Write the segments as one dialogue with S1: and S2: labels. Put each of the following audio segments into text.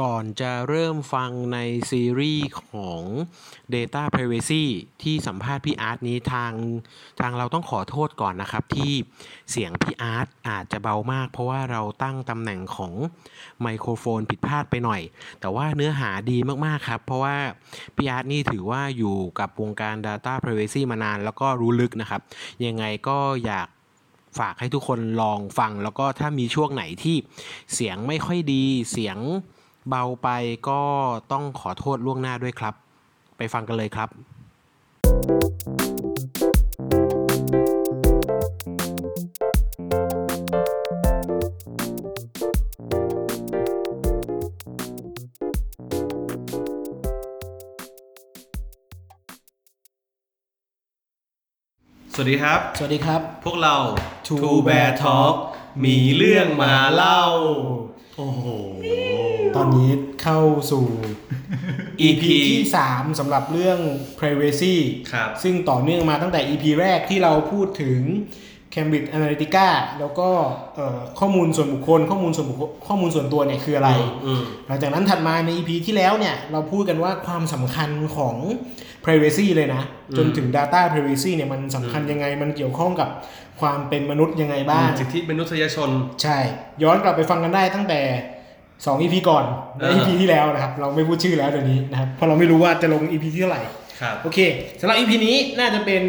S1: ก่อนจะเริ่มฟังในซีรีส์ของ Data Privacy ที่สัมภาษณ์พี่อาร์ตนี้ทางทางเราต้องขอโทษก่อนนะครับ ที่เสียงพี่อาร์ตอาจจะเบามาก เพราะว่าเราตั้งตำแหน่งของไมโครโฟนผิดพลาดไปหน่อย แต่ว่าเนื้อหาดีมากๆครับ เพราะว่าพี่อาร์ตนี่ถือว่าอยู่กับวงการ Data Privacy มานานแล้วก็รู้ลึกนะครับ ยังไงก็อยากฝากให้ทุกคนลองฟัง แล้วก็ถ้ามีช่วงไหนที่เสียงไม่ค่อยดีเสียง เบาไปก็ต้องขอโทษล่วงหน้าด้วยครับ ไปฟังกันเลยครับ
S2: สวัสดีครับ
S3: สวัสดีครับ
S2: พวกเรา
S3: Two Bear Talk
S2: มีเรื่องมาเล่า โอ้โห
S3: ตอนนี้เข้าสู่
S2: EP
S3: ที่ 3สำหรับเรื่อง privacy
S2: ครับ
S3: ซึ่งต่อเนื่องมาตั้งแต่ EP แรกที่เราพูดถึง Cambridge Analytica แล้วก็เอ่อข้อมูลส่วนบุคคล ข้อมูลส่วนบุคคลข้อมูลส่วนตัวเนี่ยคืออะไร
S2: อืม
S3: หลังจากนั้นถัดมาใน EP ที่แล้วเนี่ย เราพูดกันว่าความสำคัญของ privacy เลยนะ จนถึง data privacy เนี่ยมันสำคัญยังไงมันเกี่ยวข้องกับความเป็นมนุษย์ยังไงบ้าง
S2: สิทธิมนุษยชน
S3: ใช่ ย้อนกลับไปฟังกันได้ตั้งแต่ 2 EP ก่อนและ
S2: อ่า
S3: EP ที่แล้วนะครับ เราไม่พูดชื่อแล้วเดี๋ยวนี้นะครับเพราะเราไม่รู้ว่าจะลง EP ที่เท่าไหร่
S2: ครับ
S3: โอเคสำหรับ EP นี้น่าจะเป็น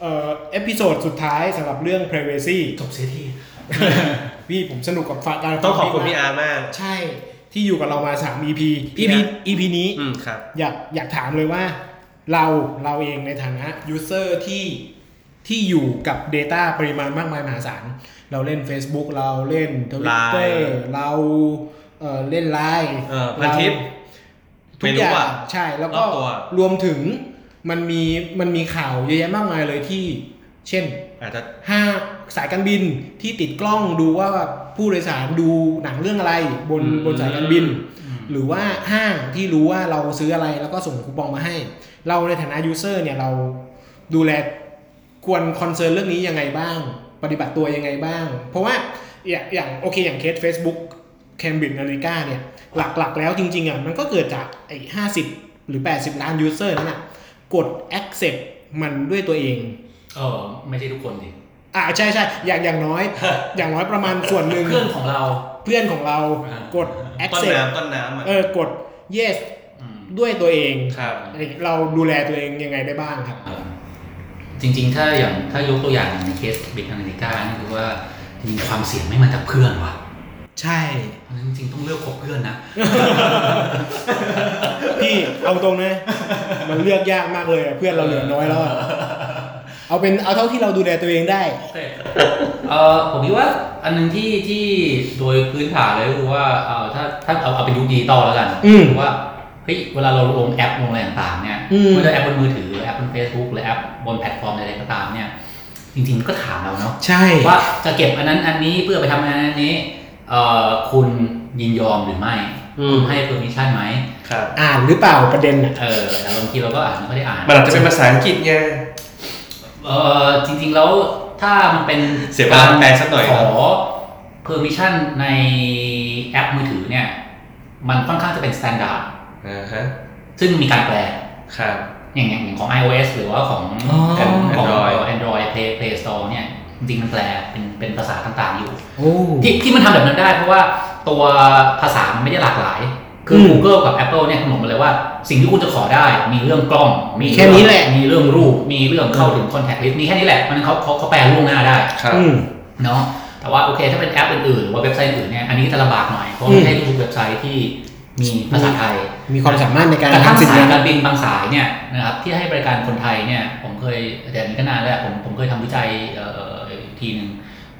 S3: เอ่อ episode สุดท้ายสำหรับเรื่อง privacy
S2: จบเสียที
S3: พี่ผมสนุกกับการฟัง
S2: ต้องขอบคุณพี่อาร์ตมาก
S3: ใช่ที่อยู่กับเรามา3 EP
S2: พี่
S3: EP
S2: อาร์
S3: EP นี้
S2: อืมครับ
S3: อยากอยากถามเลยว่า เราเราเองในฐานะ user ที่ที่อยู่กับ Data ปริมาณมากมายมหาศาล เราเล่น Facebook เราเล่น Twitter
S2: Line
S3: เรา เอ่อเล่นไลน์
S2: เออพันทิป
S3: ทุกอย่าง
S2: ไม่รู้อะ
S3: ใช่แล้วก็
S2: รอบตัว
S3: รวมถึงมันมีมันมีข่าวเยอะแยะมากมายเลยที่ เช่น
S2: อาจจะ
S3: ห้างสายการบินที่ติดกล้องดูว่าผู้โดยสารดูหนังเรื่องอะไรบน
S2: อืม
S3: บนสายการบิน หรือว่าห้างที่รู้ว่าเราซื้ออะไรแล้วก็ส่งคูปองมาให้ เราในฐานะ user เนี่ยเราดูแลควร concern เรื่องนี้ยังไงบ้าง ปฏิบัติตัวยังไงบ้าง เพราะว่าอย่างอย่างโอเคอย่างเคส Facebook Cambridge Analytica เนี่ยหลักๆ แล้วจริงๆอะมันก็เกิดจากไอ้ห้าสิบหรือ 80 ล้าน user นั่นน่ะกด accept มันด้วยตัวเอง
S4: เออไม่ใช่ทุกคนดิ
S3: อ่าใช่ใช่อย่างอย่างน้อย อย่างน้อยประมาณส่วนหนึ่ง
S4: เพื่อนของเรา
S3: เพื่อนของเรา
S4: อ่าก
S3: กด
S2: ต้น
S3: accept
S2: น้ำต้นน้ำอะ
S3: เออกด yes
S4: อืม
S3: ด้วยตัวเอง
S2: ครับ
S3: เราดูแลตัวเองยังไงได้บ้างครับ
S4: เออจริงๆ ถ้าอย่างถ้ายกตัวอย่างในเคสบิดอเมริกานี่คือว่าจริงๆความเสี่ยงไม่มาจากเพื่อนว่ะ
S3: ใช่
S4: เพราะฉะนั้นจริงๆต้องเลือกคบเพื่อนนะ
S3: พี่เอาตรงนะ มันเลือกยากมากเลยอะเพื่อนเราเหลือน้อยแล้วอะเอาเป็นเอาเท่าที่เราดูแลตัวเองได้
S4: โอเคเออผมคิดว่าอันหนึ่งที่ที่โดยพื้นฐานเลยก็คือว่าเออถ้าถ้าเอาเอาเป็นยุคดิจิตอลแล้วกัน
S3: อืม
S4: ว่าเฮ้ยเวลาเราลงแอปลงอะไรต่างๆเนี่ย
S3: อืม
S4: ไม่ว่าจะแอปบนมือถือแอปบน Facebook หรือแอปบนแพลตฟอร์มอะไรก็ตามเนี่ย จริงๆมันก็ถามเราเนาะ
S3: ใช่
S4: ว่าจะเก็บอันนั้นอันนี้เพื่อไปทำอันนั้นอันนี้ เอ่อคุณยินยอมหรือไม่
S2: อืม
S4: คุณให้ permission ไหม
S2: ครับ
S3: อ่านหรือเปล่าประเด็นอะ
S4: เออแต่บางทีเราก็อ่านไม่ค่อยได้อ่าน
S2: มันอาจจะเป็นภาษาอังกฤษไง
S4: เออจริงๆแล้วถ้ามันเป็น
S2: เสียเวลาแปลสักหน่อย
S4: ข
S2: ครั
S4: อบ permission ในแอปมือถือเนี่ย มันค่อนข้างจะเป็น standard
S2: อ่าฮะ
S4: ซึ่งมีการแปล
S2: ครับ
S4: อย่างอย่างของ iOS หรือว่าของ
S3: อ๋อ
S4: ของของ
S2: Android
S4: Android Play Play Store เนี่ย จริงๆมันแปลเป็นเป็นภาษาต่างๆอยู่
S3: โอ้
S4: ที่ที่มันทำแบบนั้นได้ เพราะว่าตัวภาษามันไม่ได้หลากหลาย คือ
S3: ม
S4: Google กับ Apple เนี่ยกำหนดมาเลยว่า สิ่งที่คุณจะขอได้ มีเรื่องกล้อง มี
S3: แค่นี้แหละ
S4: มีเรื่องรูป มีเรื่องเข้าถึง contact list มีแค่นี้แหละ มันเขาเขาเขาแปลล่วงหน้าได้
S2: ครับ
S3: อืม
S4: เนาะแต่ว่าโอเคถ้าเป็นแอปอื่นๆหรือว่าเว็บไซต์อื่นเนี่ยอันนี้ก็จะลำบากหน่อยเพราะ
S3: อืม
S4: ไม่ใช่ทุกเว็บไซต์ที่มีภาษาไทย
S3: มีความสามารถในการ
S4: แต่ถ้า
S3: ทำสิ่ง
S4: สาย
S3: นั้น
S4: การบินบางสายเนี่ยนะครับที่ให้บริการคนไทยเนี่ยผมเคยแต่อันนี้ก็นานแล้วผมผมเคยทำวิจัยเอ่ออีก ทีหนึ่ง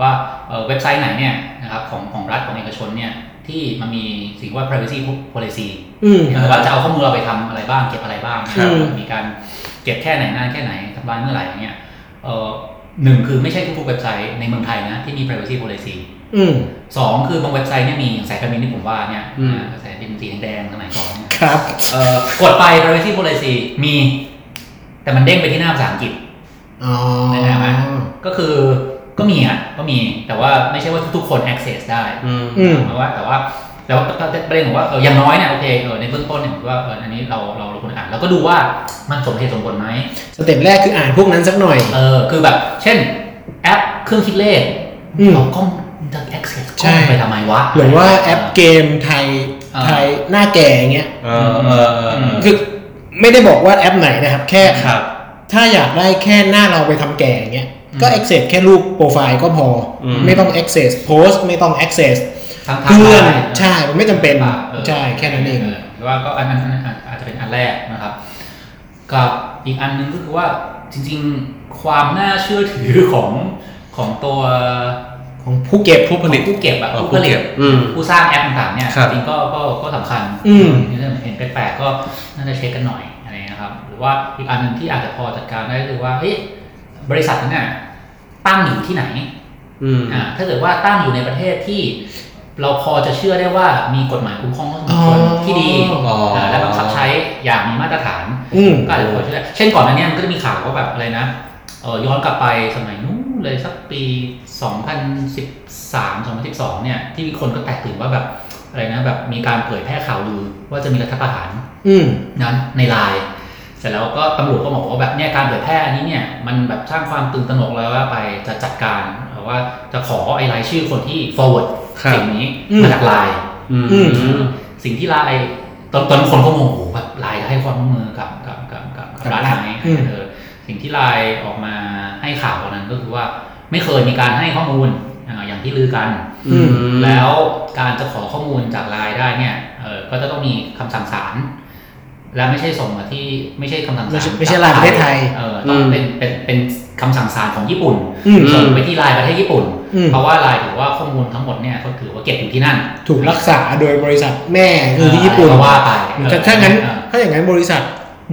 S4: ว่าเอ่อเว็บไซต์ไหนเนี่ยนะครับของของรัฐของเอกชนเนี่ยที่มันมีสิ่งว่า privacy policy
S3: อืม
S4: หรือว่าจะเอาข้อมูลเราไปทำอะไรบ้างเก็บอะไรบ้าง
S3: ครับ
S4: มีการเก็บแค่ไหนนานแค่ไหนทำลายเมื่อไหร่อย่างเงี้ยเอ่อหนึ่งคือไม่ใช่ทุกๆเว็บไซต์ในเมืองไทยนะที่มี privacy policy
S3: อืม
S4: สองคือบางเว็บไซต์เนี่ยมีอย่างสายการบินที่ผมว่าเนี่ย
S2: อืม
S4: สายการบินสีแดงๆสมัยก่อนเนี่ย
S3: ครับ
S4: เอ่อกดไป privacy policy มี แต่มันเด้งไปที่หน้าภาษาอังกฤษ
S3: อ๋อ
S4: นะฮะก็คือ ก็มีอะก็มีแต่ว่าไม่ใช่ว่าทุกๆคน access ได้
S2: อืม
S3: อืม
S4: หมายว่าแต่ว่าแล้วประเด็นของว่าเอออย่างน้อยเนี่ยโอเคเออในเบื้องต้นเนี่ยผมว่าเอออันนี้เราเราเราควรอ่านแล้วก็ดูว่ามันสมเหตุสมผลไหม
S3: สเต็ปแรกคืออ่านพวกนั้นสักหน่อย
S4: เออคือแบบ เช่นแอปเครื่องคิดเลข
S3: อืม
S4: เอากล้องจะ access ก
S3: ใช่
S4: ล้องไปทำไมวะ
S3: หรือว่าแอปเกมไทย
S4: อ่า
S3: ไทยหน้าแก่อย่างเงี้ย
S2: เออเออเออเออ
S3: คือไม่ได้บอกว่าแอปไหนนะครับ แค่
S2: ครับ
S3: ถ้าอยากได้แค่หน้าเราไปทำแก่อย่างเงี้ย
S4: อืม
S3: ก็ access แค่รูปโปรไฟล์ก็พออ
S2: ม
S3: ไม่ต้อง access post ไม่ต้อง access
S4: ทาง
S3: เพื่อน
S4: ทางไลน์
S3: ใช่มันไม่จำเป็น
S4: ออ
S3: ใช่แค่นั้นเอง
S4: หรือว่าก็อันนั้นอันนั้นอาจจะเป็นอันแรกนะครับ กับอีกอันหนึงก็คือว่าจริงๆความน่าเชื่อถือของของตัว
S3: ของผู้เก็บ
S2: ผู้ผลิต
S4: ผู้เก็บอะ
S2: อ๋อ
S4: ผู้ผลิต
S2: ผู้เก็บอืม
S4: ผู้สร้างแอปต่างๆเนี่ย
S2: ครับ
S4: จริงๆก็ก็ก็สำคัญ
S3: อืม
S4: นี่ถ้าเห็นแปลกๆก็น่าจะเช็คกันหน่อยอะไรเงี้ยนะครับ หรือว่าอีกอันหนึ่งที่อาจจะพอจัดการได้ก็คือว่าเฮ้ยบริษัทนั้นน่ะ ตั้งอยู่ที่ไหน
S2: อืม
S4: อ่าถ้าเกิดว่าตั้งอยู่ในประเทศที่ เราพอจะเชื่อได้ว่ามีกฎหมายคุ้มครองข้อมูลคนที่ดี
S2: อ๋ออ่า
S4: และบังคับใช้อย่างมีมาตรฐาน
S3: อืม
S4: ก็อาจจะพอเชื่อได้เช่นก่อนหน้านี้มันก็จะมีข่าวว่าแบบอะไรนะเออย้อนกลับไปสมัยนู้นเลยสักปี 2013 2012 เนี่ย ที่มีคนก็แตกตื่นว่าแบบอะไรนะแบบมีการเผยแพร่ข่าวลือว่าจะมีรัฐประหาร
S3: อืม
S4: นั้นในไลน์เส ร็จแล้วก็ตำรวจก็บอกว่าแบบเนี่ยการเผยแพร่อันนี้เนี่ยมันแบบสร้างความตื่นตระหนกแล้วว่าไปจะจัดการเอ่อว่าจะขอไอ้รายชื่อคนที่ forward
S2: ครับ
S4: สิ่งนี้
S3: อืม
S4: มาจากไลน์
S2: อืม
S3: อืม
S4: สิ่งที่ไลน์ตอนตอนคนก็งงโอ้โหแบบไลน์จะให้ความร่วมมือกับกับกับกับกับรัฐไหม
S3: อืม
S4: เออสิ่งที่ไลน์ออกมาให้ข่าวตอนนั้นก็คือว่าไม่เคยมีการให้ข้อมูลอ่าอย่างที่ลือกัน
S3: อืม
S4: แล้วการจะขอข้อมูลจากไลน์ได้เนี่ยเออก็จะต้องมีคำสั่งศาล และไม่ใช่ส่งมาที่ไม่ใช่คำสั่งศาล ไม่
S3: ใช่ไม่ใช่ไลน์ประเทศไทย
S4: เออต้อง
S2: อืม
S4: เป็นเป็นเป็นคำสั่งศาลของญี่ปุ่น
S3: อืม
S4: ส่งไปที่ไลน์ประเทศญี่ปุ่น
S3: อืม
S4: เพราะว่าไลน์ถือว่าข้อมูลทั้งหมดเนี่ยเขาถือว่าเก็บอยู่ที่นั่น
S3: ถูกรักษาโดยบริษัทแม่คือที่ญี่ปุ่น
S4: ก็ว่าไป
S3: ถ้าถ้างั้น
S4: เออ
S3: ถ้าอย่างนั้นบริษัท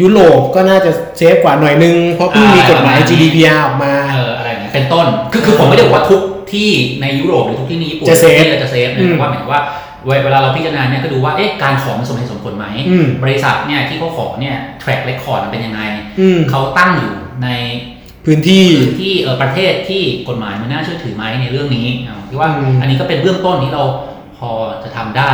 S3: ยุโรปก็น่าจะเซฟกว่าหน่อยนึง เพราะเพิ่งมีกฎหมาย
S4: อ่า
S3: GDPR ออกมา
S4: เอออะไรเนี่ยเป็นต้นคือคือผมไม่ได้บอกว่าทุกที่ในยุโรปหรือทุกที่ในญี่ปุ่น
S3: จะเซฟ
S4: ที่จะเซฟ
S3: อื
S4: นะ
S3: ม
S4: แต่ว่าหมายถึงว่า เวเวลาเราพิจารณาเนี่ยก็ดูว่าเอ๊ะการขอมันสมเหตุสมผลไหม
S3: อืม
S4: บริษัทเนี่ยที่เขาขอเนี่ย track record มันเป็นยังไง
S3: อืม
S4: เขาตั้งอยู่ใน
S3: พื้นที่
S4: พื้นที่เออประเทศที่กฎหมายมันน่าเชื่อถือไหมในเรื่องนี้อ่าคิดว่า
S3: อืม
S4: อันนี้ก็เป็นเบื้องต้นที่เราพอจะทำได้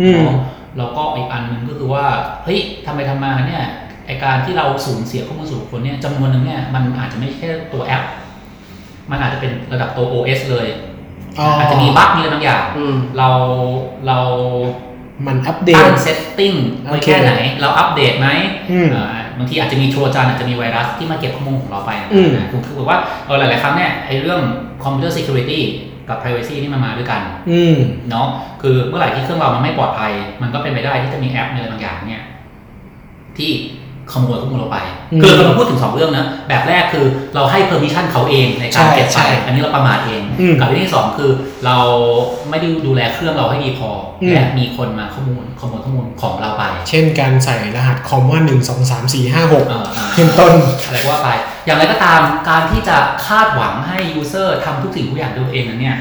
S3: อืม
S4: เนาะแล้วก็อีกอันหนึ่งก็คือว่าเฮ้ยทำไปทำมาเนี่ยไอการที่เราสูญเสียข้อมูลส่วนบุคคลเนี่ยจำนวนหนึ่งเนี่ยมันอาจจะไม่ใช่แค่ตัวแอป มันอาจจะเป็นระดับตัว OS เลย
S3: อ๋อ อา
S4: จจะมีบั๊กมีอะไรบางอย่าง
S2: อืม
S4: เราเรา
S3: มันอัปเด
S4: ต
S3: ตั้
S4: ง settingไว้
S3: โอเค
S4: แค่ไหน เราอัปเดตไหม
S3: อืม
S4: เอ่อบางทีอาจจะมีโทรจานอาจจะมีไวรัสที่มาเก็บข้อมูลของเราไปนะ
S3: อืม
S4: คือคือแบบว่าเออหลาย ๆ ครั้งเนี่ยไอ้เรื่อง computer security กับ privacy นี่มันมาด้วยกัน
S3: อืม
S4: เนาะคือเมื่อไหร่ที่เครื่องเรามันไม่ปลอดภัย มันก็เป็นไปได้ที่จะมีแอปอะไรบางอย่างเนี่ยที่ ขโมยข้อมูลเราไป
S3: อืม
S4: คือเราพูดถึงสองเรื่องนะ แบบแรกคือเราให้ permission เขาเองในการ
S3: ใช่
S4: เก็บ
S3: ใช่
S4: ไป อันนี้เราประมาทเอง
S3: อืม
S4: กับเรื่องที่สองคือเราไม่ได้ดูแลเครื่องเราให้ดีพออ
S3: ม
S4: และมีคนมาข้อมูลขโมยข้อมูลของเราไป
S3: เช่นการใส่รหัสคอมว่าหนึ่งสองสามสี่ห้าหก
S4: เอ่ออ่า
S3: เป็นต้น
S4: อะไรก็ว่าไป อย่างไรก็ตามการที่จะคาดหวังให้ user ทำทุกสิ่งทุกอย่างด้วยตัวเองนั้นเนี่ย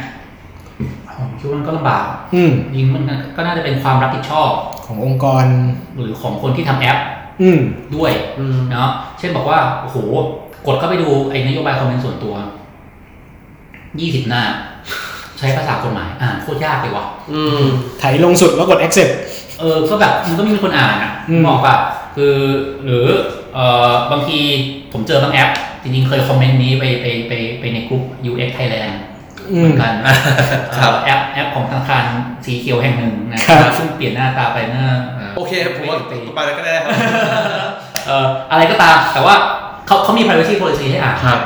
S4: ผมคิดว่ามันก็ลำบาก
S3: อืม
S4: ยิงมันก็น่าจะเป็นความรับผิดชอบ
S3: ขององค์กร
S4: หรือของคนที่ทำแอป
S3: อืม
S4: ด้วย
S2: อืม
S4: เนาะเช่นบอกว่าโอ้โหกดเข้าไปดูไอ้นโยบายคอมเมนต์ส่วนตัว20หน้า ใช้ภาษากฎหมายอ่านโคตรยากเลยว่ะ
S2: อืม
S3: ไถลงสุดแล้วกด accept
S4: เออก็แบบมันก็ไม่มีคนอ่านอะ
S3: อืม
S4: บอกป่ะคือหรือเอ่อบางทีผมเจอบางแอป จริงๆ เคยคอมเมนต์นี้ไปไปไปไปในกลุ่ม UX Thailand
S3: อืม
S4: เหมือนกัน
S2: ครับ
S4: เอ่อแอปแอปของธนาคารสีเขียวแห่งหนึ่งนะครับซึ่งเปลี่ยนหน้าตาไปเมื่อ
S2: โอเคผมว่า
S4: ไม่กี่ปี
S2: ไปแล้วก็ได้ครับ
S4: เอ่ออะไรก็ตามแต่ว่าเขาเขามี privacy policy ให้อ่าน
S2: ครับ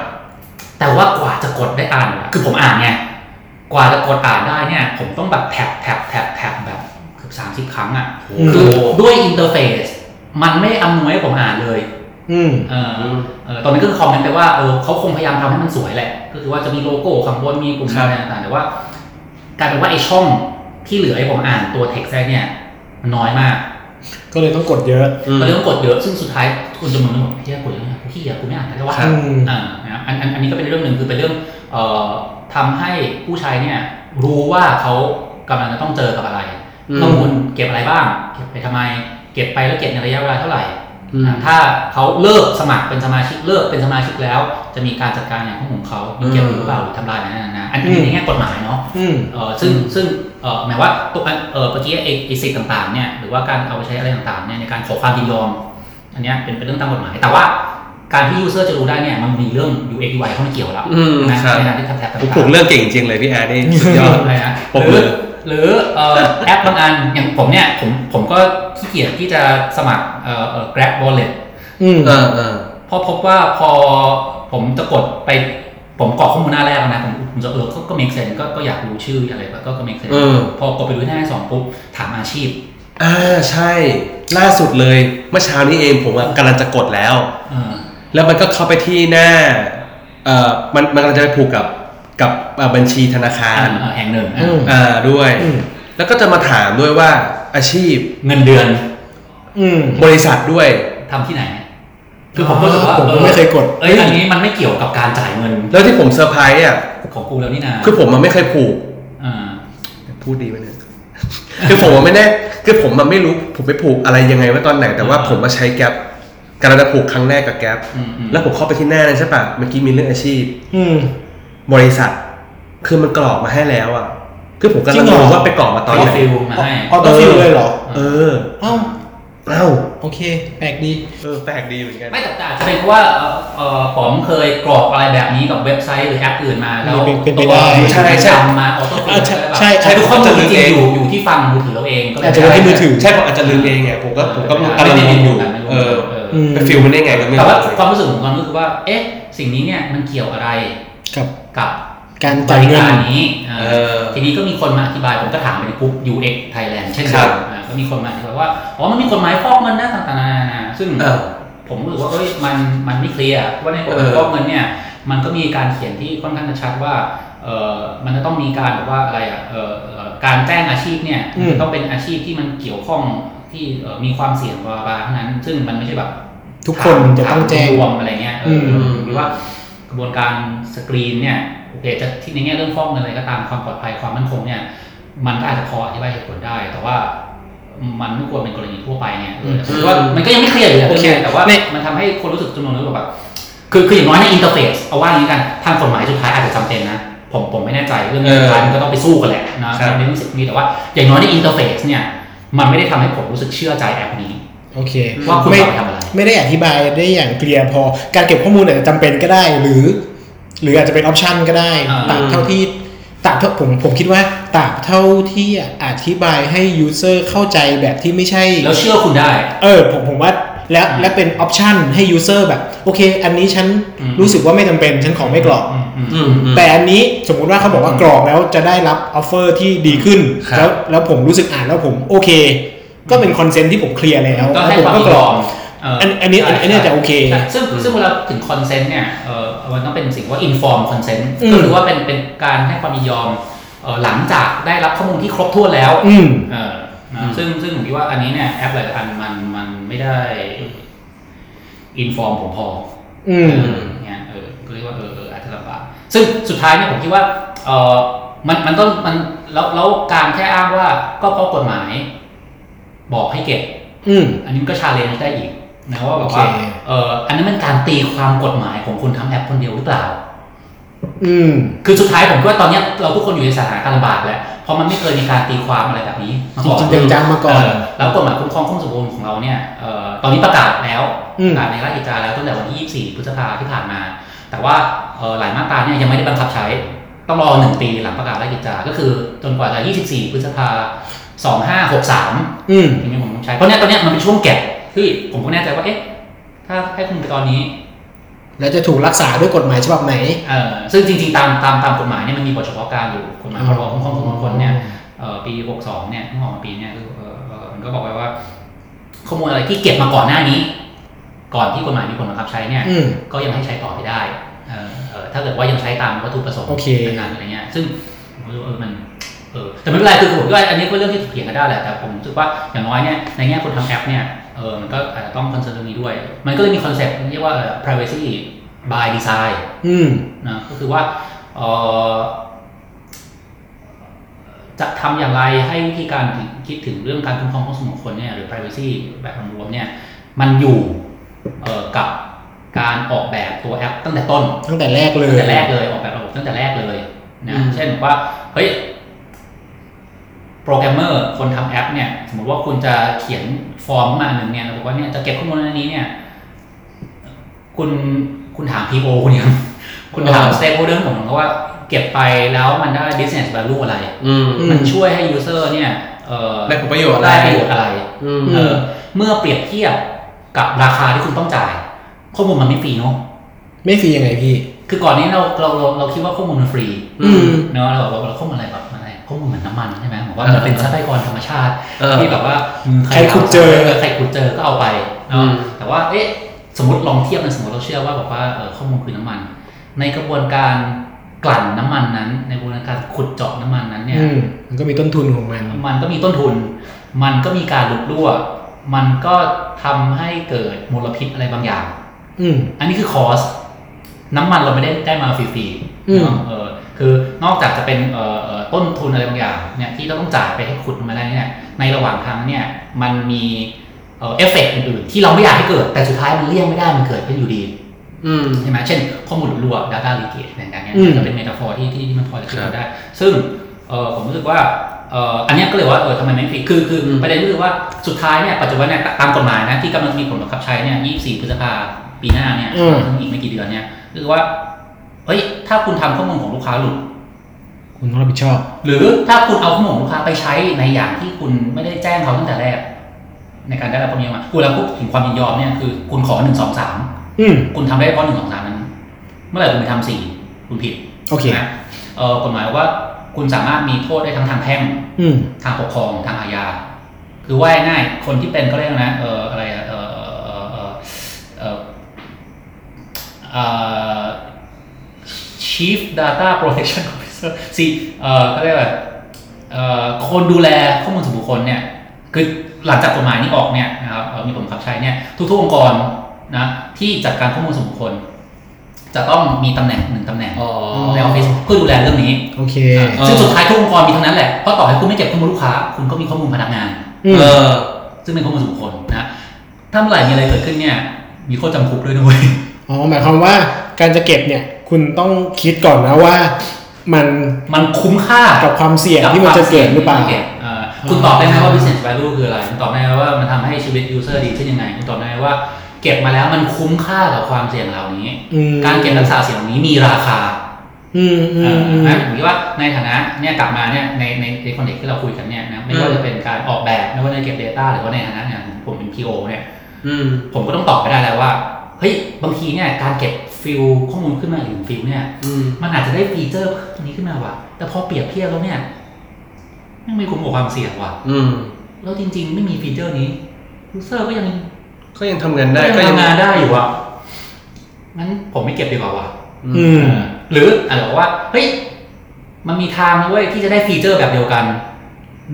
S4: แต่ว่ากว่าจะกดได้อ่านอะคือผมอ่านไงกว่าจะกดอ่านได้เนี่ย ผมต้องแบบ tap tap tap tap แบบเกือบสามสิบครั้งอะ
S3: อืม
S4: คือด้วย interface มันไม่อำนวยให้ผมอ่านเลย
S3: อืม
S4: เออเออตอนนั้นก็คือคอมเมนต์ไปว่าเออเขาคงพยายามทำให้มันสวยแหละ ก็คือว่าจะมีโลโก้ข้างบนมีกลุ่ม
S2: ครับ
S4: อะไรต่างๆแต่ว่ากลายเป็นว่าไอช่องที่เหลือให้ผมอ่านตัวเท็กซ์ได้เนี่ยมันน้อยมาก
S3: ก็เลยต้องกดเยอะ
S2: อืม
S4: ก็เลยต้องกดเยอะซึ่งสุดท้ายคุณจะมึงบอกเฮียกดเยอะเนี่ยพี่อะกูไม่อ่านได้ว่า
S2: ครับ
S3: อืม
S4: อ่านะครับอันอันอันนี้ก็เป็นเรื่องหนึ่งคือเป็นเรื่องเอ่อทำให้ผู้ใช้เนี่ยรู้ว่าเขากำลังจะต้องเจอกับอะไร
S2: อืม
S4: ข้อมูลเก็บอะไรบ้าง เก็บไปทำไม เก็บไปแล้วเก็บในระยะเวลาเท่าไหร่
S2: อืม
S4: อ่า ถ้าเขาเลิกสมัครเป็นสมาชิกเลิกเป็นสมาชิกแล้ว จะมีการจัดการอย่างข้อมูลของเขามีเก็บอยู่หรือเปล่าหรือทำลายอะไรนั่นนะอันนี้ในแง่กฎหมายเนาะ
S3: อืม
S4: เออซึ่งซึ่งเออหมายว่าตัวอันเออเมื่อกี้ไอ้ไอ้สิทธิ์ต่างๆเนี่ยหรือว่าการเอาไปใช้อะไรต่างๆเนี่ยในการขอความยินยอมอันเนี้ยเป็นเป็นเรื่องตามกฎหมาย แต่ว่าการที่ยูเซอร์จะรู้ได้เนี่ยมันมีเรื่อง UX UI เข้ามาเกี่ยวแล้ว
S2: อืม
S4: นะครับในการที่ทำแท็บ
S2: ผม
S4: ต่างๆ
S2: ปลูกเรื่องเก่งจริงเลยพี่แอร์นี่สุดยอด
S4: อะไรนะ
S2: ผม
S4: หรื
S2: เล
S4: อยหรือเอ่อแอปบางอันอย่างผมเนี่ยผมผมก็ขี้เกียจที่จะสมัครเอ่อเอ่อ Grab Wallet
S3: อืม
S2: เออเออ
S4: เพราะพบว่าพอผมจะกดไปผมกรอกข้อมูลหน้าแรกนะผมผมจะเออก็ก็ make sense ก็ก็อยากรู้ชื่ออะไรแบบก็ก็ make sense
S2: เออ
S4: พอกดไปดูหน้าที่สองปุ๊บถามอาชีพ
S2: อ่าใช่ ล่าสุดเลยเมื่อเช้านี้เองผมอะกำลังจะกดแล้ว
S4: เออ
S2: แล้วมันก็เข้าไปที่หน้าเอ่อมันมันกำลังจะไปผูกกับ กับเอ่อบัญชีธนาคาร
S4: เออแห่งหนึ่ง
S3: อืม
S2: อ่าด้วย
S3: อืม
S2: แล้วก็จะมาถามด้วยว่าอาชีพ
S4: เงินเดือน
S3: อืม
S2: บริษัทด้วย
S4: ทำที่ไหน คือผมก็รู้สึกว่า
S3: ผมก็ไม่เคยกด
S4: เอ้ยอันนี้มันไม่เกี่ยวกับการจ่ายเงิน
S2: แล้วที่ผมเซอร์ไพรส์อะ
S4: ของกูแล้วนี่นา
S2: คือผมมันไม่เคยผูก
S4: อ่า
S2: พูดดีไหมเนี่ยคือผมมันไม่แน่คือผมมันไม่รู้ผมไปผูกอะไรยังไงว่าตอนไหนแต่ว่าผมมาใช้แก๊ปกำลังจะผูกครั้งแรกกับแก๊ป
S4: อืมอืม
S2: แล้วผมเข้าไปที่หน้านั้นใช่ปะเมื่อกี้มีเรื่องอาชีพ
S3: อืม
S2: บริษัท คือมันกรอกมาให้แล้วอะ คือผมกำ
S3: จริ
S2: ลัง
S3: งเหรอ
S2: งงว่าไปกรอกมาตอน
S4: ออ
S2: ไหน
S4: ฟิลมาให้
S3: ออโต้ฟิลเลยเหรอ
S2: เออ
S3: เอ้า
S2: เอ้า
S3: โอเค แปลกดี
S2: เออแปลกดีเหมือนกัน
S4: ไม่แต่แต่อาจจะเป็นเพราะว่าเอ่อเอ่อผมเคยกรอกอะไรแบบนี้กับเว็บไซต์หรือแอปอื่นมาแล้ว
S3: เป็นเป็นไป
S4: ตัว
S3: ได้
S2: ใช่ใช่
S4: จำมาออโต้ฟิล
S3: อ่าใช่ใช่
S4: ใช่ ทุกข้อมูล
S2: จะ
S4: จ
S2: ลื
S4: ริ
S2: ม
S4: ง
S2: เอง
S4: ๆอยู่อยู่ที่ฟังมือถือเราเองก็เลย
S3: อาจจะไว้ที่มือถือ
S2: ใช่ผมอาจจะลืมเองไงผมก็ผมก็กำลังงงอยู่ เออ
S3: อืม
S2: ไปฟิลมันได้ไงก็ไม่
S4: แต่ว่า
S2: รู้
S4: ความรู้สึกของความรู้สึกว่า เอ๊ะ สิ่งนี้เนี่ยมันเกี่ยวอะไร
S3: กับ
S4: กับ
S3: การ
S4: บ
S3: จ่าย
S4: ริ
S3: เงิน
S4: การนี้อ่า
S2: เออ
S4: ทีนี้ก็มีคนมาอธิบายผมก็ถามไปในกลุ่ม UX Thailand เช่น
S2: ครั
S4: เดิ
S2: บ
S4: มอ่าก็มีคนมาอธิบายว่าอ๋อมันมีกฎหมายฟอกเงินนะต่างๆนานาซึ่ง
S2: เออ
S4: ผมรู้สึกว่าเอ้ยมันมันไม่เคลียร์ว่าในกฎห
S2: เอ
S4: มาย
S2: อ
S4: ฟอกเงินเนี่ยมันก็มีการเขียนที่ค่อนข้างจะชัดว่าเออมันจะต้องมีการแบบว่าอะไรอะเออเอ่อการแจ้งอาชีพเนี่ย
S3: อืม
S4: มันต้องเป็นอาชีพที่มันเกี่ยวข้องที่เอ่อมีความเสี่ยงบลาบลาเท่านั้น ซึ่งมันไม่ใช่แบบ
S3: ทุกคนจะต้องแจ้ง
S4: รวมอะไรเงี้ยเอออ
S2: ม
S4: หรือว่า กระบวนการสกรีนเนี่ยโอเคจะที่ในแง่เรื่องฟอกเงินอะไรก็ตามความปลอดภัยความมั่นคงเนี่ยมันก็อาจจะพออธิบายเหตุผลได้ แต่ว่ามันไม่ควรเป็นกรณีทั่วไปเนี่ยเออแต่ผมว่ามันก็ยังไม่เคลียร์อยู่นะ
S3: โอเค
S4: เรื่องนี้แต่ว่า
S3: เนี่ย
S4: มันทำให้คนรู้สึกจำนวนนึงแบบคือคืออย่างน้อยใน interface เอาว่าอย่างนี้กันทางกฎหมายสุดท้ายอาจจะจำเป็นนะผมผมไม่แน่ใจเรื่องนี้
S2: เออ
S4: สุดท้ายมันก็ต้องไปสู้กันแหละนะครับในเรื่องสิทธิ์นี้แต่ว่าอย่างน้อยใน interface เนี่ยมันไม่ได้ทำให้ผมรู้สึกเชื่อใจแอปนี้
S3: โอเค
S4: ว่าคุณ
S3: ไม่
S4: เอาไปทำอะไร
S3: ไม่ได้อธิบายได้อย่างเคลียร์พอ การเก็บข้อมูลอาจจะจำเป็นก็ได้หรือ หรืออาจจะเป็น option ก็ได้
S4: อ่า
S3: ตราบเท่าที่ตราบเท่าผมผมคิดว่าตราบเท่าที่อธิบายให้ user เข้าใจแบบที่ไม่ใช่
S4: แล้วเชื่อคุณได้
S3: เออ ผมผมว่าและ
S4: อืม
S3: และเป็น option ให้ user แบบ โอเค อันนี้ฉัน
S4: อืม
S3: รู้สึกว่าไม่จำเป็นฉันขอไม่กรอก
S4: อืมอืม
S2: อืมอืม
S3: แต่อันนี้สมมุติว่าเขาบอกว่ากรอกแล้วจะได้รับ offer ที่ดีขึ้น
S2: ครับ
S3: แล้วแล้วผมรู้สึกอ่านแล้วผมโอเค ก็เป็น consent ที่ผมเคลียร์แล้ว
S4: ก็
S3: แล้ว
S4: ให้
S3: ผม
S4: ความ
S3: ก็
S4: ยิน
S3: กร
S4: ย
S3: อ
S4: อกมเอั
S3: นอันนี้อันอันนี้จะโอเค
S4: ใช่ซึ่งซึ่งเวลาถึง consent เนี่ยเออมันต้องเป็นสิ่งว่า informed consent
S3: อืม
S4: ก็คือว่าเป็นเป็นการให้ความยินยอมเอ่อหลังจากได้รับข้อมูลที่ครบถ้วนแล้ว
S3: อืม
S4: เออนะซึ่งซึ่งผมคิดว่าอันนี้เนี่ยแอปหลายๆอันมันมันไม่ได้ inform ผมพอ
S3: อืม
S4: เออเนี่ยเออก็เรียกว่าเออเอออาจจะลำบากซึ่งสุดท้ายเนี่ยผมคิดว่าเออมันมันต้องมันแล้วแล้วการแค่อ้างว่าก็เพราะกฎหมาย บอกให้เก็บ
S3: อืม
S4: อันนี้มันก็ชาเลนจ์ได้อีกนะว่าแบบ
S3: โอเค
S4: ว่าเอออันนั้นมันการตีความกฎหมายของคนทำแอปคนเดียวหรือเปล่า
S3: อืม
S4: คือสุดท้ายผมคิดว่าตอนเนี้ยเราทุกคนอยู่ในสถานการณ์ลำบากแหละเพราะมันไม่เคยมีการตีความอะไรแบบนี้มา
S3: จ
S4: ก่อน
S3: ริงๆจังๆมาก่อน
S4: เแล้วกฎหมายคุ้มครองข้อมูลส่วนบุคคลของเราเนี่ยเอ่อตอนนี้ประกาศแล้ว
S3: อืม
S4: ประกาศในราชกิจจาแล้วตั้งแต่วันที่ 24 พฤษภาที่ผ่านมา แต่ว่าเอ่อหลายมาตราเนี่ยยังไม่ได้บังคับใช้ ต้องรอหนึ่งปีหลังประกาศราชกิจจาก็คือจนกว่าจะ 24 พฤษภา 2563
S3: อืม
S4: ทีนี้ผมต้องใช้ เพราะเนี่ยตอนเนี้ยมันเป็นช่วงแก็บที่ผมก็แน่ใจว่าเอ๊ะถ้าให้คุณไปตอนนี้
S3: แล้วจะถูกรักษาด้วยกฎหมายฉบับไหน
S4: เอ่อซึ่งจริง ๆ ตามตามตามกฎหมายเนี่ยมันมีบทเฉพาะการอยู่กฎหมายพรบคุ้มครองส่วนบุคคลเนี่ยเอ่อปี62เนี่ยเพิ่งออกมาปีเนี่ยคือเอ่อเอ่อมันก็บอกไว้ว่า ข้อมูลอะไรที่เก็บมาก่อนหน้านี้ ก่อนที่กฎหมายมีผลบังคับใช้เนี่ย
S3: อืม
S4: ก็ยังให้ใช้ต่อไปได้เอ่อเอ่อถ้าเกิดว่ายังใช้ตามวัตถุประสงค์
S3: โอเค
S4: นั้นอะไรเงี้ยซึ่งผมรู้สึกว่าเออมัน เออแต่ไม่เป็นไรคือผมคิดว่าอันนี้ก็เรื่องที่ถกเถียงกันได้แหละแต่ผมรู้สึกว่าอย่างน้อยเนี่ยในแง่คนทำแอปเนี่ยเออมันก็อาจจะต้อง concern เรื่องนี้ด้วย มันก็เลยมี concept ที่เรียกว่า privacy by design
S3: อืม
S4: นะก็คือว่าเอ่อจะทำอย่างไรให้วิธีการคิดถึงเรื่องการคุ้มครองข้อมูลส่วนบุคคลเนี่ยหรือ privacy แบบรวมๆเนี่ยมันอยู่เอ่อกับการออกแบบตัวแอปตั้งแต่ต้น
S3: ตั้งแต่แรกเลย
S4: ตั้งแต่แรกเลยออกแบบระบบตั้งแต่แรกเลยนะ
S2: อืม
S4: เช่นว่าเฮ้ย โปรแกรมเมอร์คนทำแอปเนี่ยสมมติว่าคุณจะเขียนฟอร์มมาอันหนึ่งเนี่ยบอกว่าเนี่ยจะเก็บข้อมูลอันนี้เนี่ย คุณคุณถาม PO คุณยังคุณถาม stakeholder ผมเขาว่าเก็บไปแล้วมันได้ business value อะไร
S2: อืม
S3: อืม
S4: มันช่วยให้ user เนี่ยเอ่อ
S2: ได้ผลประโยชน์อะไร
S4: ได้ประโยชน์อะไร
S2: อืม
S4: เออเมื่อเปรียบเทียบกับราคาที่คุณต้องจ่าย ข้อมูลมันไม่ฟรีเนาะ
S3: ไม่ฟรียังไงพี่
S4: คือก่อนนี้เราเราเราเราคิดว่าข้อมูลมันฟรี
S3: อืม
S4: เนาะเราบอกว่าเราข้อมูลอะไรแบบ อะไรข้อมูลเหมือนน้ำมันใช่ไหมบอกว่า
S2: เออ
S4: มันเป็นทรัพยากรธรรมชาติ
S2: เออ
S4: ที่แบบว่าอืม
S3: ใครขุดเจอ
S4: ใครขุดเจอก็เอาไป
S2: อื
S4: เนาะ
S2: ม
S4: แต่ว่าเอ๊ะสมมติลองเทียบนะสมมติเราเชื่อว่าบอกว่าเออข้อมูลคือน้ำมัน ในกระบวนการกลั่นน้ำมันนั้น ในกระบวนการขุดเจาะน้ำมันนั้นเนี่ย
S3: อืมมันก็มีต้นทุนของมัน
S4: มันก็มีต้นทุน มันก็มีการหลุดรั่ว มันก็ทำให้เกิดมลพิษอะไรบางอย่าง
S3: อืม
S4: อันนี้คือคอสน้ำมันเราไม่ได้ได้มาฟรีๆ
S3: อืม
S4: เนอะเออ คือนอกจากจะเป็นเอ่อเอ่อต้นทุนอะไรบางอย่างเนี่ยที่เราต้องจ่ายไปให้ขุดมันมาได้เนี่ยในระหว่างทางเนี่ยมันมีเอ่อเอฟเฟกต์อื่นๆที่เราไม่อยากให้เกิดแต่สุดท้ายมันเลี่ยงไม่ได้มันเกิดขึ้นอยู่ดี
S2: อืม
S4: ใช่ไหมเช่น ข้อมูลหลุดรั่ว data leakage อะไรอย่างเงี้ย
S3: อืม
S4: จะเป็น metaphor ที่ที่ที่มันพอจะคิด
S2: ครับ
S4: ได้ ซึ่งเออผมรู้สึกว่าเอออันเนี้ยก็เลยว่าเออทำไมไม่ฟรีคือคืออ
S2: ม
S4: ประเด็นก็คือว่าสุดท้ายเนี่ยปัจจุบันเนี่ยตามกฎหมายนะที่กำลังมีผลบังคับใช้เนี่ย 24 พฤษภาปีหน้าเนี่ย
S3: อืม
S4: ซึ่งอีกไม่กี่เดือนเนี่ยคือว่า เฮ้ย ถ้าคุณทำข้อมูลของลูกค้าหลุด
S3: คุณต้องรับผิดชอบ
S4: หรือถ้าคุณเอาข้อมูลของลูกค้าไปใช้ในอย่างที่คุณไม่ได้แจ้งเขาตั้งแต่แรก ในการได้รับความยินยอมมาคุณแล้วพูดถึงความยินยอมเนี่ยคือคุณขอหนึ่งสองสาม
S3: อืม
S4: คุณทำได้เพราะหนึ่งสองสามนั้น เมื่อไหร่คุณไปทำสี่คุณผิด
S3: โอเค
S4: นะเออกฎหมายว่าคุณสามารถมีโทษได้ทั้งทางแพ่ง
S3: อืม
S4: ทางปกครองทางอาญาคือว่าง่ายๆคนที่เป็นก็เรียกนะเอออะไรอะเออเออเออเออเออเอ่อ Chief Data Protection Officer ซีเอ่อก็เรียกว่าเอ่อคนดูแลข้อมูลส่วนบุคคลเนี่ยคือหลังจากกฎหมายนี้ออกเนี่ยนะครับเอ่อมีผลบังคับใช้เนี่ยทุกๆองค์กรนะที่จัดการข้อมูลส่วนบุคคล จะต้องมีตำแหน่งหนึ่งตำแหน่ง
S2: อ๋อ
S4: ในออฟฟิศเพื่อดูแลเรื่องนี้
S3: โอเค
S2: อ
S4: ซึ่งสุดท้ายทุกองค์กรมีทั้งนั้นแหละเพราะต่อให้คุณไม่เก็บข้อมูลลูกค้า คุณก็มีข้อมูลพนักงาน
S3: อืม
S2: เออ
S4: ซึ่งเป็นข้อมูลส่วนบุคคลนะถ้าเมื่อไหร่มีอะไรเกิดขึ้นเนี่ยมีโทษจำคุกด้วยด้วย
S3: อ๋อหมายความว่าการจะเก็บเนี่ย คุณต้องคิดก่อนนะว่ามัน
S4: มันคุ้มค่า
S3: กับความเสี่ยงที่มันจะเกิดหรือเปล่า
S4: ที่มันจะกิดเอ่อคุณตอบได้ไหมว่า business value คืออะไรคุณตอบได้ไหมว่ามันทำให้ชีวิต user ดีขึ้นยังไงคุณตอบได้ไหมว่าเก็บมาแล้วมันคุ้มค่ากับความเสี่ยงเหล่านี้
S3: อืม
S4: การเก็บรักษาเสี่ยงเหล่านี้มีราคา
S3: อืมอื
S4: เอ่
S3: ม
S4: อ
S3: อืม
S4: นะผมคิดว่าในฐานะเนี่ยกลับมาเนี่ยในในในคอนเทกที่เราคุยกันเนี่ยนะไม่ว่า
S2: อืม
S4: จะเป็นการออกแบบไม่ว่าจะเก็บ Data หรือว่าในฐานะเนี่ยผมเป็น PO เนี่ย
S2: อืม
S4: ผมก็ต้องตอบไปได้แล้วว่าเฮ้ยบางทีเนี่ยการเก็บ field ข้อมูลขึ้นมาอีกหนึ่ง field เนี่ย
S2: อืม
S4: มันอาจจะได้ feature ตัวนี้ขึ้นมาว่ะ แต่พอเปรียบเทียบแล้วเนี่ยยังไม่คุ้มกับความเสี่ยงว่ะ
S2: อืม
S4: แล้วจริง ๆ ไม่มี feature นี้ user ก็ยัง
S2: ก็ยังทำงานได้
S4: ก็ยังทำงานได้อยู่อะงั้นผมไม่เก็บดีกว่าว่ะ
S3: อืม
S4: หรืออาจจะบอกว่า เฮ้ย มันมีทางนะเว้ยที่จะได้ feature แบบเดียวกัน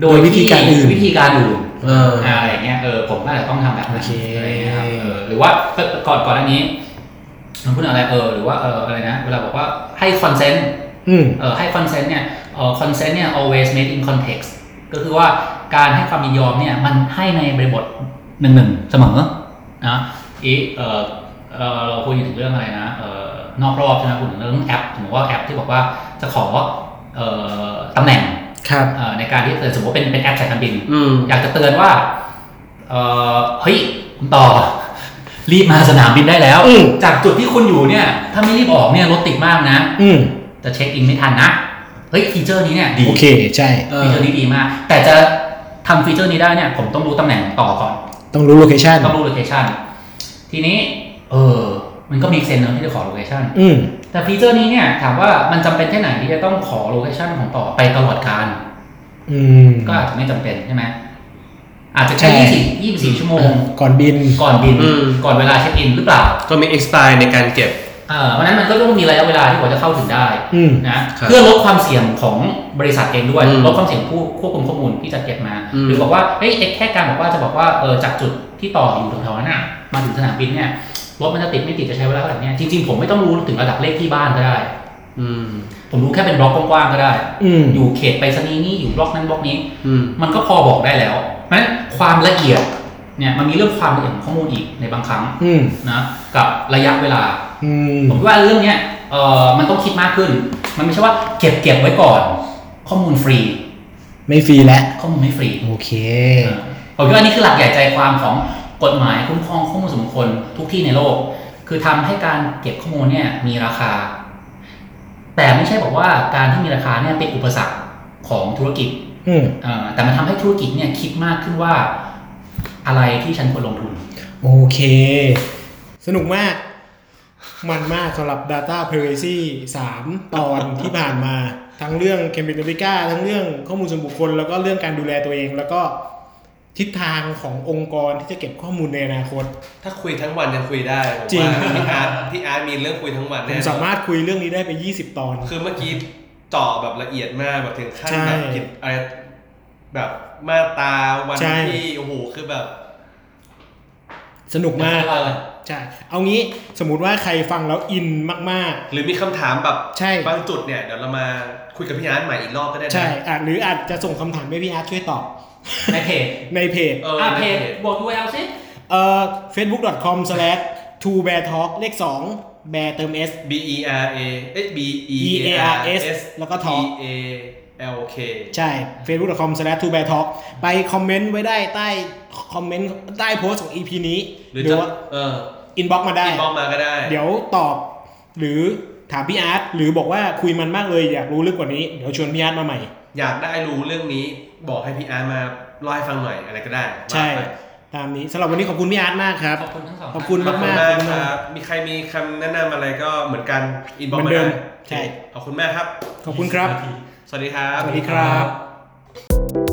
S4: โดย
S3: โดยวิธีการอื่น
S4: วิธีการอื่น
S2: เออ
S4: อะไรอย่างเงี้ยเออผมก็อาจจะต้องทำแบบนั้น
S3: โอเค
S4: อะไรอย่างเงี้ยครับเออหรือว่าก่อนก่อนอันนี้ มันพูดอะไรเออหรือว่าเอออะไรนะเวลาบอกว่าให้ consent อื
S3: ม
S4: เออให้ consent เนี่ยเออ consent เนี่ย always made in context ก็คือว่าการให้ความยินยอมเนี่ยมันให้ในบริบทหนึ่งหนึ่งเสมอนะอีกเออเออเราคุยถึงเรื่องอะไรนะเออนอกรอบใช่ไหมคุยถึงเรื่องแอปสมมติว่าแอปที่บอกว่าจะขอเออตำแหน่ง
S3: ครับ
S4: เอ่อในการที่สมมติว่าเป็นเป็นแอปสายการบิน
S2: อืม
S4: อยากจะเตือนว่าเออเฮ้ยคุณต่อ รีบมาสนามบินได้แล้ว
S3: อืม
S4: จากจุดที่คุณอยู่เนี่ย ถ้าไม่รีบออกเนี่ยรถติดมากนะ
S3: อืม
S4: จะเช็คอินไม่ทันนะ เฮ้ย feature นี้เนี่ยดี
S3: โอเคใช่
S2: เออ
S4: feature นี้ดีมาก แต่จะทำ feature นี้ได้เนี่ย ผมต้องรู้ตำแหน่งต่อก่อน
S3: ต้องรู้โลเคชัน
S4: ต้องรู้โลเคชันทีนี้ เออ มันก็มี sense เนอะที่จะขอ location
S3: อืม
S4: แต่ feature นี้เนี่ย ถามว่ามันจำเป็นแค่ไหนที่จะต้องขอ location ของต่อไปตลอดกาล
S3: อืม
S4: ก็อาจจะไม่จำเป็นใช่ไหม อาจจะ
S3: ใช่
S4: แค่ยี่สิบยี่สิบสี่ชั่วโมง
S3: ก่อนบิน
S4: ก่อนบิน
S2: อืม
S4: ก่อนเวลาเช็คอินหรือเปล่า
S2: ก็มี expiry ในการเก็บ
S4: เออเพราะฉะนั้นมันก็ต้องมีระยะเวลาที่กว่าจะเข้าถึงได้
S3: อืม
S4: นะ ครับเพื่อลดความเสี่ยงของบริษัทเองด้วย
S2: อืม
S4: ลดความเสี่ยงผู้ควบคุมข้อมูลที่จะเก็บมา
S2: อืม
S4: หรือบอกว่า เฮ้ยเอ๊ะแค่การบอกว่าจะบอกว่า เออจากจุดที่ต่ออยู่แถวๆนั้นน่ะ มาถึงสนามบินเนี่ยรถมันจะติดไม่ติดจะใช้เวลาเท่าไหร่เนี่ย จริงๆผมไม่ต้องรู้ถึงระดับเลขที่บ้านก็ได้
S2: อืม
S4: ผมรู้แค่เป็นบล็อกกว้างๆก็ได้
S3: อืม
S4: อยู่เขตไปรษณีย์นี้อยู่บล็อกนั้นบล็อกนี้
S2: อืม
S4: มันก็พอบอกได้แล้ว เพราะฉะนั้นความละเอียดเนี่ยมันมีเรื่องความละเอียดของข้อมูลอีกในบางครั้ง
S3: อืม
S4: นะกับระยะเวลา
S3: อืม
S4: ผมว่าเรื่องเนี้ยเออมันต้องคิดมากขึ้น มันไม่ใช่ว่าเก็บเก็บไว้ก่อน ข้อมูลฟรี
S3: ไม่ฟรีแล้ว
S4: ข้อมูลไม่ฟรี
S3: โอเค
S4: ผมคิดว่านี่คือหลักใหญ่ใจความของกฎหมายคุ้มครองข้อมูลส่วนบุคคลทุกที่ในโลก คือทำให้การเก็บข้อมูลเนี่ยมีราคา แต่ไม่ใช่บอกว่าการที่มีราคาเนี่ยเป็นอุปสรรคของธุรกิจ
S3: อืม
S4: เอ่อ แต่มันทำให้ธุรกิจเนี่ยคิดมากขึ้นว่า อะไรที่ฉันควรลงทุน
S3: โอเค สนุกมาก มันมากสำหรับ Data Privacy 3 ตอนที่ผ่านมา ทั้งเรื่อง Cambridge Analytica ทั้งเรื่องข้อมูลส่วนบุคคล แล้วก็เรื่องการดูแลตัวเอง แล้วก็ทิศทางขององค์กรที่จะเก็บข้อมูลในอนาคต
S2: ถ้าคุยทั้งวันยังคุยได้ผม
S3: จริง
S2: ว่าพี่อาร์ตพี่อาร์ตมีเรื่องคุยทั้งวัน
S3: ผ
S2: แน่
S3: ม
S2: นอน
S3: สามารถคุยเรื่องนี้ได้ไป 20 ตอน
S2: คือเมื่อกี้ เจาะแบบละเอียดมากแบบถึงขั้น
S3: ใช่
S2: แบบกิจอะไรแบบมาตราวัน
S3: ใช่
S2: ที่โอ้โหคือแบบ
S3: สนุกมาก
S2: เออ
S3: ใช่เอางี้สมมุติว่าใครฟังแล้วอินมาก
S2: หรือมีคำถามแบบ
S3: ใช่
S2: บางจุดเนี่ยเดี๋ยวเรามาคุยกับพี่อาร์ตใหม่อีกรอบก็ได้
S3: ๆ
S2: นะ
S3: ใช่อาจหรืออาจจะส่งคำถามให้พี่อาร์ตช่วยตอบ
S4: ในเพจ
S3: ในเพจ
S2: เออ
S4: อะ
S2: ใน
S4: เพจ
S2: เพจ
S4: บอกดูแลสิ
S3: เอ่อ facebook.com slash to bear talk เลข 2 bear เติม s
S2: B E R A เอ้ย B E
S3: E A R S แล้วก็ Talk
S2: E A L K
S3: ใช่ facebook.com slash to bear talk ไปcomment ไว้ได้ใต้ comment ใต้โพสต์ของ EP นี้
S2: หรือ
S3: หรือ
S2: จะ
S3: ว่า
S2: เออ
S3: inbox มาได้
S2: inbox มาก็ได้
S3: เดี๋ยวตอบหรือถามพี่อาร์ตหรือบอกว่าคุยมันมากเลยอยากรู้ลึกกว่านี้ เดี๋ยวชวนพี่อาร์ตมาใหม่
S2: อยากได้รู้เรื่องนี้บอกให้พี่อาร์ตมาเล่าให้ฟังหน่อยอะไรก็ได้
S3: ใช่
S2: ว่าไป
S3: ตามนี้สำหรับวันนี้ขอบคุณพี่อาร์ตมากครับ
S4: ขอบคุณทั้งสอง
S3: ขอบคุณ
S2: ขอบคุณ
S3: มาก
S2: มาก
S3: ขอบคุณมากค
S2: รับ มีใครมีคำแนะนำอะไรก็เหมือนกัน inbox มาได้
S3: เหมือนเดิมใช่
S2: ขอบคุณมากครับ
S3: ขอบคุณครับ
S2: สวัสดีครับ
S3: สวัสดีครับ